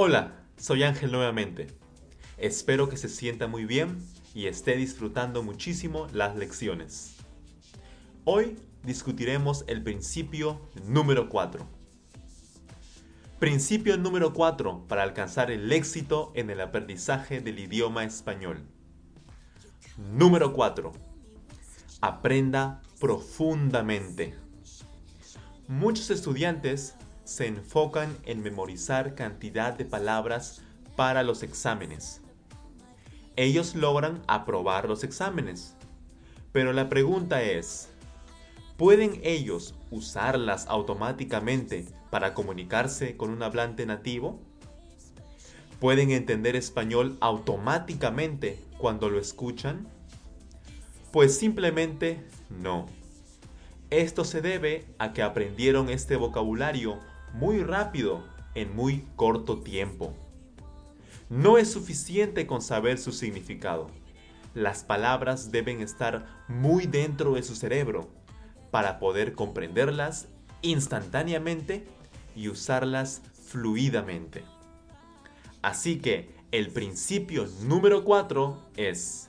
Hola, soy Ángel nuevamente. Espero que se sienta muy bien y esté disfrutando muchísimo las lecciones. Hoy discutiremos el principio número 4. Principio número 4 para alcanzar el éxito en el aprendizaje del idioma español. Número 4. Aprenda profundamente. Muchos estudiantes se enfocan en memorizar cantidad de palabras para los exámenes. Ellos logran aprobar los exámenes. Pero la pregunta es, ¿pueden ellos usarlas automáticamente para comunicarse con un hablante nativo? ¿Pueden entender español automáticamente cuando lo escuchan? Pues simplemente no. Esto se debe a que aprendieron este vocabulario muy rápido en muy corto tiempo. No es suficiente con saber su significado. Las palabras deben estar muy dentro de su cerebro para poder comprenderlas instantáneamente y usarlas fluidamente. Así que el principio número 4 es,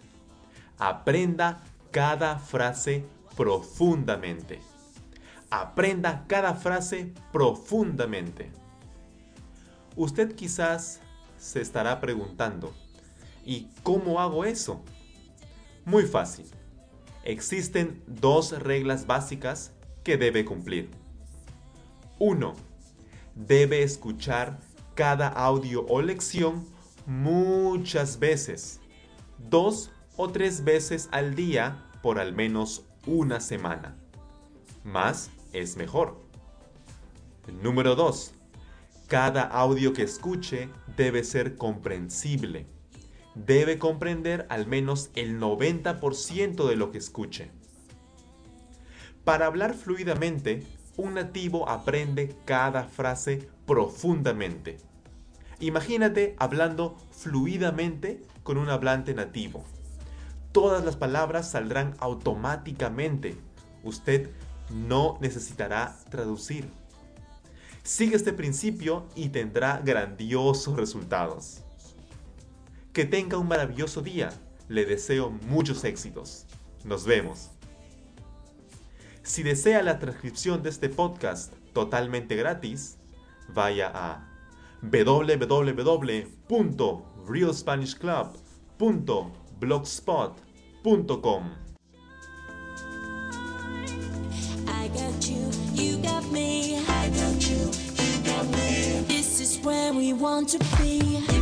aprenda cada frase profundamente. Aprenda cada frase profundamente. Usted quizás se estará preguntando, ¿y cómo hago eso? Muy fácil. Existen dos reglas básicas que debe cumplir. 1. Debe escuchar cada audio o lección muchas veces. Dos o tres veces al día por al menos una semana. Más es mejor. Número 2. Cada audio que escuche debe ser comprensible. Debe comprender al menos el 90% de lo que escuche. Para hablar fluidamente, un nativo aprende cada frase profundamente. Imagínate hablando fluidamente con un hablante nativo. Todas las palabras saldrán automáticamente. Usted no necesitará traducir. Sigue este principio y tendrá grandiosos resultados. Que tenga un maravilloso día. Le deseo muchos éxitos. Nos vemos. Si desea la transcripción de este podcast totalmente gratis, vaya a www.realspanishclub.blogspot.com. want to be.